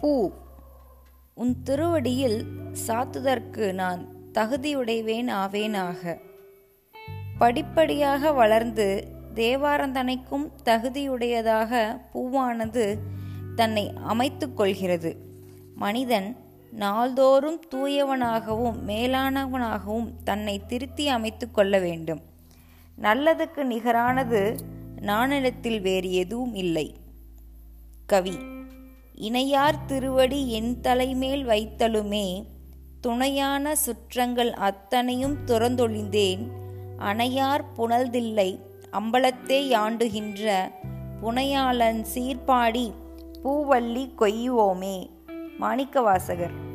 பூ. உன் திருவடியில் சாத்துதற்கு நான் தகுதியுடைவேன் ஆவேனாக. படிப்படியாக வளர்ந்து தேவாரந்தனைக்கும் தகுதியுடையதாக பூவானது தன்னை அமைத்து கொள்கிறது. மனிதன் நாள்தோறும் தூயவனாகவும் மேலானவனாகவும் தன்னை திருத்தி அமைத்து கொள்ள வேண்டும். நல்லதுக்கு நிகரானது நானிடத்தில் வேறு எதுவும் இல்லை. கவி. இணையார் திருவடி என் தலைமேல் வைத்தலுமே. துணையான சுற்றங்கள் அத்தனையும் துறந்தொழிந்தேன். அணையார் புனல்தில்லை அம்பலத்தே யாண்டுகின்ற. புனையாளன் சீர்பாடி பூவல்லி கொய்யுவோமே. மாணிக்கவாசகர்.